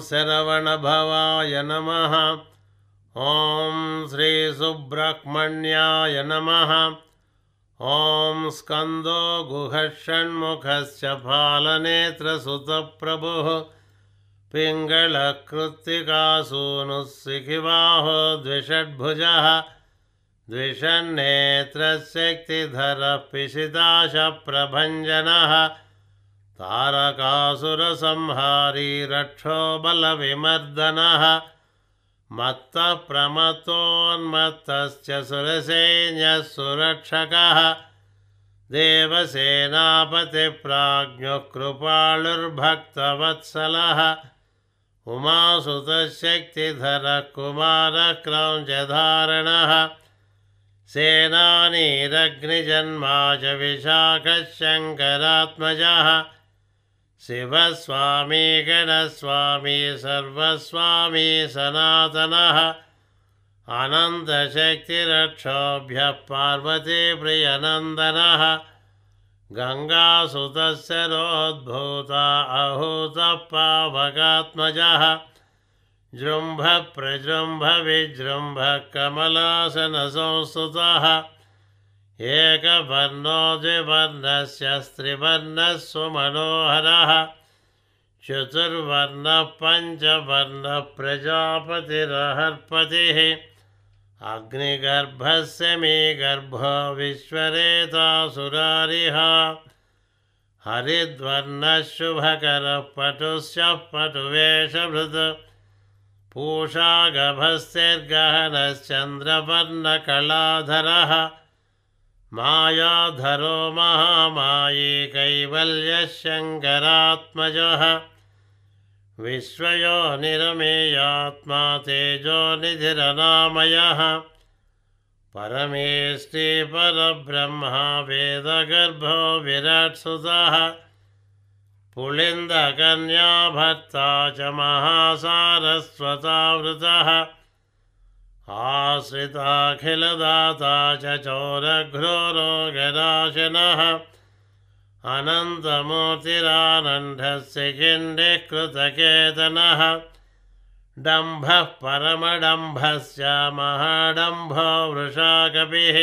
शरवणभवाय नमः। ॐ श्रीसुब्रह्मण्याय नमः। ॐ स्कन्दो गुहषण्मुखस्य फालनेत्रसुतप्रभुः। पिङ्गलकृत्तिकासूनुः सिखिबाहो द्विषड्भुजः। द्विषन्नेत्रशक्तिधरः पिशिताशप्रभञ्जनः तारकासुरसंहारी रक्षो बलविमर्दनः मत्तः प्रमतोन्मत्तश्च सुरसैन्यः सुरक्षकः देवसेनापतिप्राज्ञः कृपालुर्भक्तवत्सलः उमासुतशक्तिधरः कुमारक्रौञ्चधारणः सेनानीरग्निजन्मा च विशाखः शङ्करात्मजः शिवस्वामी गणस्वामी सर्वस्वामी सनातनः। अनन्तशक्तिरक्षोभ्यः पार्वतीप्रियनन्दनः गङ्गासुतस्य रोद्भूता अहूतः पावकात्मजः। जृम्भप्रजृम्भविजृम्भः कमलासनसंस्तुतः एकवर्णो द्विवर्णस्य स्त्रिवर्णः सुमनोहरः चतुर्वर्णः पञ्चवर्णः प्रजापतिरहर्पतिः अग्निगर्भस्य मे गर्भो विश्वरेतासुरारिः हरिद्वर्णः पटुस्य पटुवेशभृत् पूषागभस्तिर्गहनश्चन्द्रवर्णकलाधरः मायाधरो महामायी कैवल्यः शङ्करात्मजः विश्वयो निरमेयात्मा तेजोनिधिरनामयः परमेष्टि परब्रह्मा वेदगर्भो विराट्सुतः। पुलिन्दकन्या भर्ता च महासारस्वतावृतः आश्रिताखिलदाता च चोरघ्रोरोगनाशनः अनन्तमूर्तिरानन्दस्य किण्डिः कृतकेतनः डम्भः परमडम्भस्य महाडम्भो वृषाकपिः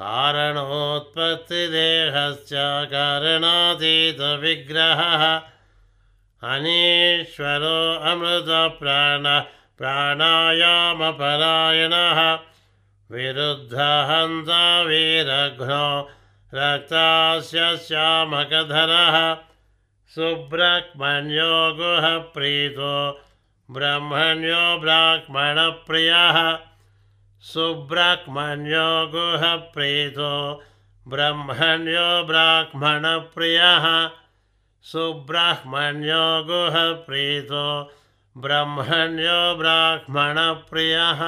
कारणोत्पत्तिदेहश्च कारणातीतविग्रहः अनीश्वरो अमृतप्राणः प्राणायामपरायणः। विरुद्धहन्ता वीरघ्नो रक्तास्य श्यामकधरः। सुब्रह्मण्यो गुहप्रीतो ब्रह्मण्यो ब्राह्मणप्रियः। सुब्रह्मण्यो गुहप्रीतो ब्रह्मण्यो ब्राह्मणप्रियः। सुब्रह्मण्यो गुहप्रीतो ब्रह्मण्यो ब्राह्मणप्रियः।